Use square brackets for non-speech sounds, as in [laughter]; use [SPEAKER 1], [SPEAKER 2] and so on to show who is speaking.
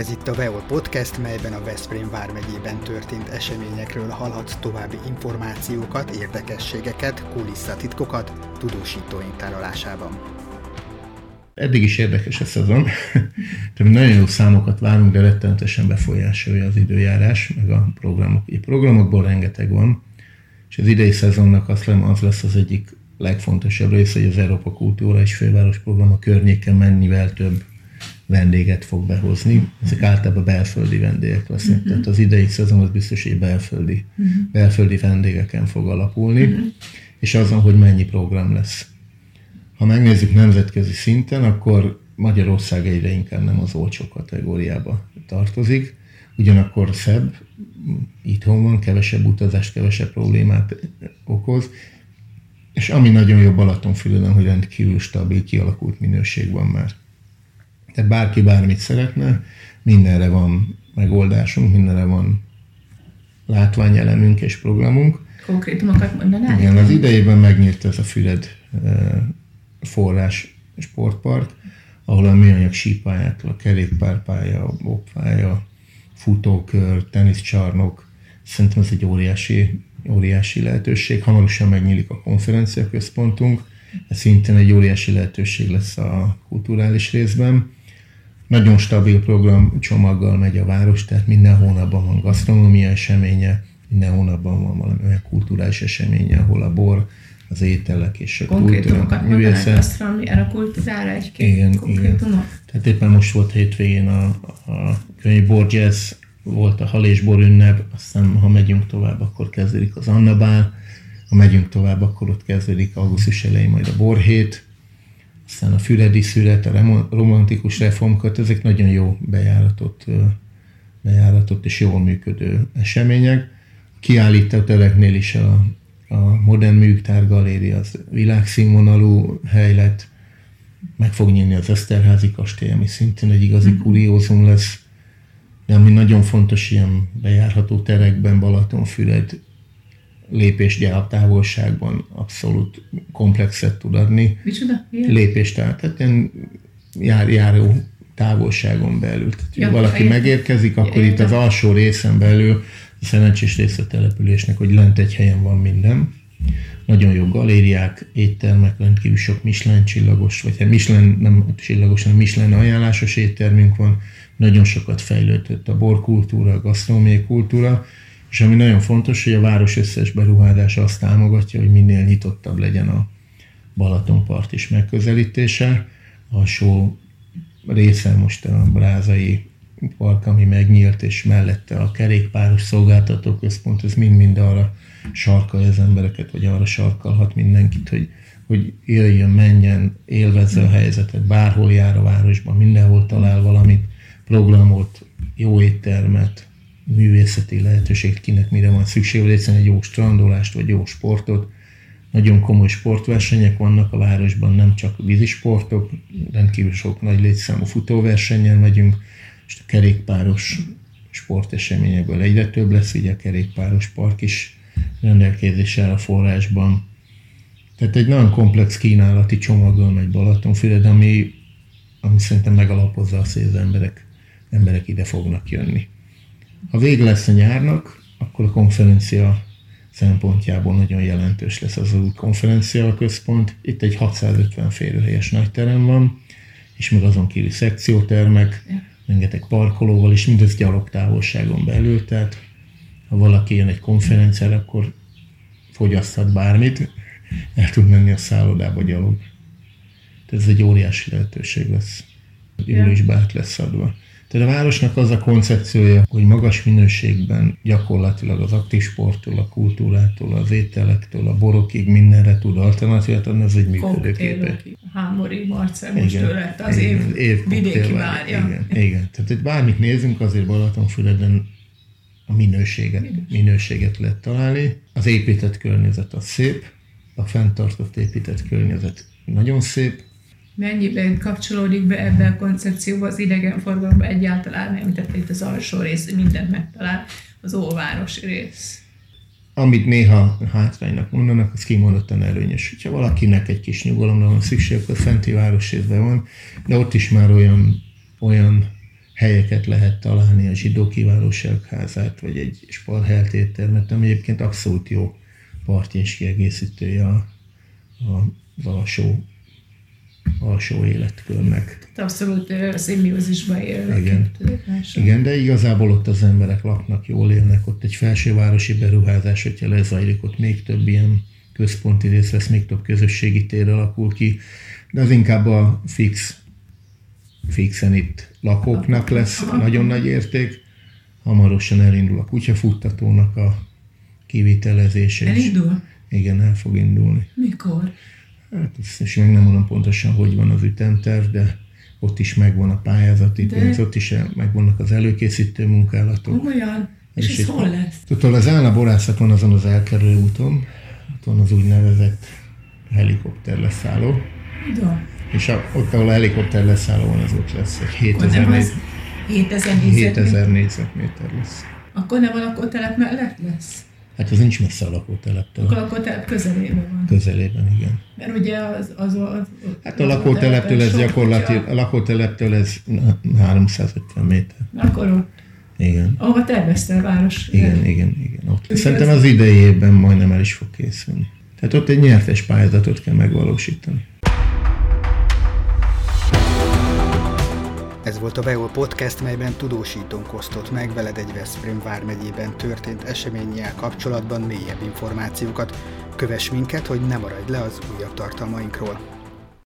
[SPEAKER 1] Ez itt a Veol Podcast, melyben a Veszprém vármegyében történt eseményekről hallhatsz további információkat, érdekességeket, kulisszatitkokat tudósítóink tárolásában.
[SPEAKER 2] Eddig is érdekes a szezon. [laughs] Nagyon jó számokat várunk, de rettenetesen befolyásolja az időjárás, meg a programok. A programokból rengeteg van, és az idei szezonnak az, az lesz az egyik legfontosabb része, hogy az Európa Kultúra és Főváros Program a környéken mennyivel több vendéget fog behozni. Ezek általában belföldi vendégek lesznek. Uh-huh. Tehát az idei szezon az biztos, hogy belföldi, uh-huh. belföldi vendégeken fog alapulni, uh-huh. és azon, hogy mennyi program lesz. Ha megnézzük nemzetközi szinten, akkor Magyarország egyre inkább nem az olcsó kategóriába tartozik, ugyanakkor szebb, itthon van, kevesebb utazást, kevesebb problémát okoz, és ami nagyon jó Balatonfüreden, hogy rendkívül stabil, kialakult minőség van már. Tehát bárki bármit szeretne, mindenre van megoldásunk, mindenre van látványelemünk és programunk.
[SPEAKER 3] Konkrétumokat mondanál?
[SPEAKER 2] Igen, az idejében megnyílt ez a Füred forrás sportpark, ahol a műanyag sípályától a kerékpárpálya, a bobpálya, futókör, teniszcsarnok, szerintem ez egy óriási, óriási lehetőség. Hamarosan megnyílik a konferenciaközpontunk, ez szintén egy óriási lehetőség lesz a kulturális részben. Nagyon stabil program csomaggal megy a város, tehát minden hónapban van gasztronómia eseménye, minden hónapban van valami olyan kulturális eseménye, ahol a bor, az ételek és a
[SPEAKER 3] Konkrétumokat művészet. Gasztronómiára, kultúrára egy-két igen, igen.
[SPEAKER 2] Tehát éppen most volt hétvégén a, a könyv Borges, volt a hal és bor ünnep, aztán ha megyünk tovább, akkor kezdődik az Annabál, ha megyünk tovább, akkor ott kezdődik augusztus elején majd a borhét, aztán a Füredi Szület, a romantikus reformkat, ezek nagyon jó bejáratott, bejáratott és jól működő események. Kiállító tereknél is a, a Modern Műgtár Galéria az világszínvonalú hely lett, meg fog nyílni az Eszterházi kastély, ami szintén egy igazi mm-hmm. kuriózum lesz, de ami nagyon fontos ilyen bejárható terekben, Balatonfüred lépésgyár távolságban abszolút komplexet tud adni.
[SPEAKER 3] Micsoda?
[SPEAKER 2] Lépés, tehát ilyen jár, járó távolságon belül. Tehát, ja, valaki megérkezik, akkor értem. itt az alsó részen belül a szerencsés része a településnek, hogy lent egy helyen van minden. Nagyon jó galériák, éttermek, rendkívül sok Michelin csillagos, vagy hát Michelin, nem csillagos, hanem Michelin ajánlásos éttermünk van. Nagyon sokat fejlődött a borkultúra, a gasztronómiai kultúra, és ami nagyon fontos, hogy a város összes beruházása azt támogatja, hogy minél nyitottabb legyen a Balatonpart is megközelítése. Alsó része most a Brázai park, ami megnyílt, és mellette a kerékpáros szolgáltató központ, ez mind-mind arra sarkalja az embereket, vagy arra sarkalhat mindenkit, hogy, hogy jöjjön, menjen, élvezze a helyzetet, bárhol jár a városban, mindenhol talál valamit, programot, jó éttermet, művészeti lehetőség, kinek mire van szükség, vagy egyszerűen egy jó strandolást, vagy jó sportot. Nagyon komoly sportversenyek vannak a városban, nem csak vízisportok, rendkívül sok nagy létszámú futóversenyen megyünk, és a kerékpáros sporteseményekből egyre több lesz, ugye a kerékpáros park is rendelkezésre a forrásban. Tehát egy nagyon komplex kínálati csomaggal megy Balatonfüred, ami, ami szerintem megalapozza azt, hogy az emberek, emberek ide fognak jönni. Ha vége lesz a nyárnak, akkor a konferencia szempontjából nagyon jelentős lesz az új konferencia központ. Itt egy 650 férőhelyes nagy terem van, és meg azon kívül szekciótermek, rengeteg parkolóval, és mindez gyalogtávolságon belül, tehát ha valaki jön egy konferenciára, akkor fogyaszthat bármit, el tud menni a szállodába gyalog. Tehát ez egy óriási lehetőség lesz. Ülésbe lesz adva. Tehát a városnak az a koncepciója, hogy magas minőségben gyakorlatilag az aktív sporttól, a kultúrától, az ételektől, a borokig mindenre tud alternatívát adni, ez egy működőképe.
[SPEAKER 3] Hámori, Marcel, most igen, lett az igen, év, év vidéki várja.
[SPEAKER 2] Igen, igen, tehát hogy bármit nézünk, azért Balatonfüreden a minőséget, minőséget lehet találni. Az épített környezet az szép, a fenntartott épített környezet nagyon szép,
[SPEAKER 3] mennyiben kapcsolódik be ebbe a koncepcióba az idegenforgalomba egyáltalán, említette itt az alsó rész, mindent megtalál, az óváros rész.
[SPEAKER 2] Amit néha hátránynak mondanak, az kimondottan előnyös. Ha valakinek egy kis nyugalomra van szükség, akkor fenti városrészben van, de ott is már olyan, olyan helyeket lehet találni, a zsidó kiválóságházát, vagy egy sparhelt éttermet, ami egyébként abszolút jó parti és kiegészítője a, a, az alsó életkörnek.
[SPEAKER 3] Abszolút szimbiózisba él.
[SPEAKER 2] Igen. Igen, de igazából ott az emberek laknak, jól élnek, ott egy felsővárosi beruházás, hogyha lezajlik, ott még több ilyen központi rész lesz, még több közösségi tér alakul ki, de az inkább a fix, fixen itt lakóknak lesz Aha. nagyon nagy érték. Hamarosan elindul a kutyafuttatónak a kivitelezése.
[SPEAKER 3] Elindul?
[SPEAKER 2] Igen, el fog indulni.
[SPEAKER 3] Mikor?
[SPEAKER 2] Hát még nem mondom pontosan, hogy van az ütemterv, de ott is megvan a pályázati de... pénz, ott is megvannak az előkészítő munkálatok.
[SPEAKER 3] Olyan? És, és ez hol lesz?
[SPEAKER 2] Tudod, az állna borászat van azon az elkerülő úton, ott van az úgynevezett helikopter leszálló.
[SPEAKER 3] De.
[SPEAKER 2] És a, ott, ahol a helikopter leszálló van, az ott lesz egy 7000,
[SPEAKER 3] néz... 7000
[SPEAKER 2] 7000 négyzetméter lesz.
[SPEAKER 3] Akkor nem a lakótelep mellett lesz?
[SPEAKER 2] Hát az nincs messze a lakóteleptől.
[SPEAKER 3] A lakótelep közelében van.
[SPEAKER 2] Közelében, igen.
[SPEAKER 3] Mert ugye az... az, az,
[SPEAKER 2] hát a lakóteleptől ez gyakorlatilag, a lakóteleptől ez 350 méter.
[SPEAKER 3] Akkor.
[SPEAKER 2] Igen.
[SPEAKER 3] Ahova tervezte a város.
[SPEAKER 2] Igen, el. igen, igen. Ott. Szerintem az idei évben majdnem el is fog készülni. Tehát ott egy nyertes pályázatot kell megvalósítani.
[SPEAKER 1] Ez volt a Beol Podcast, melyben tudósítónk osztott meg veled egy Veszprém vármegyében történt eseménnyel kapcsolatban mélyebb információkat. Kövess minket, hogy ne maradj le az újabb tartalmainkról.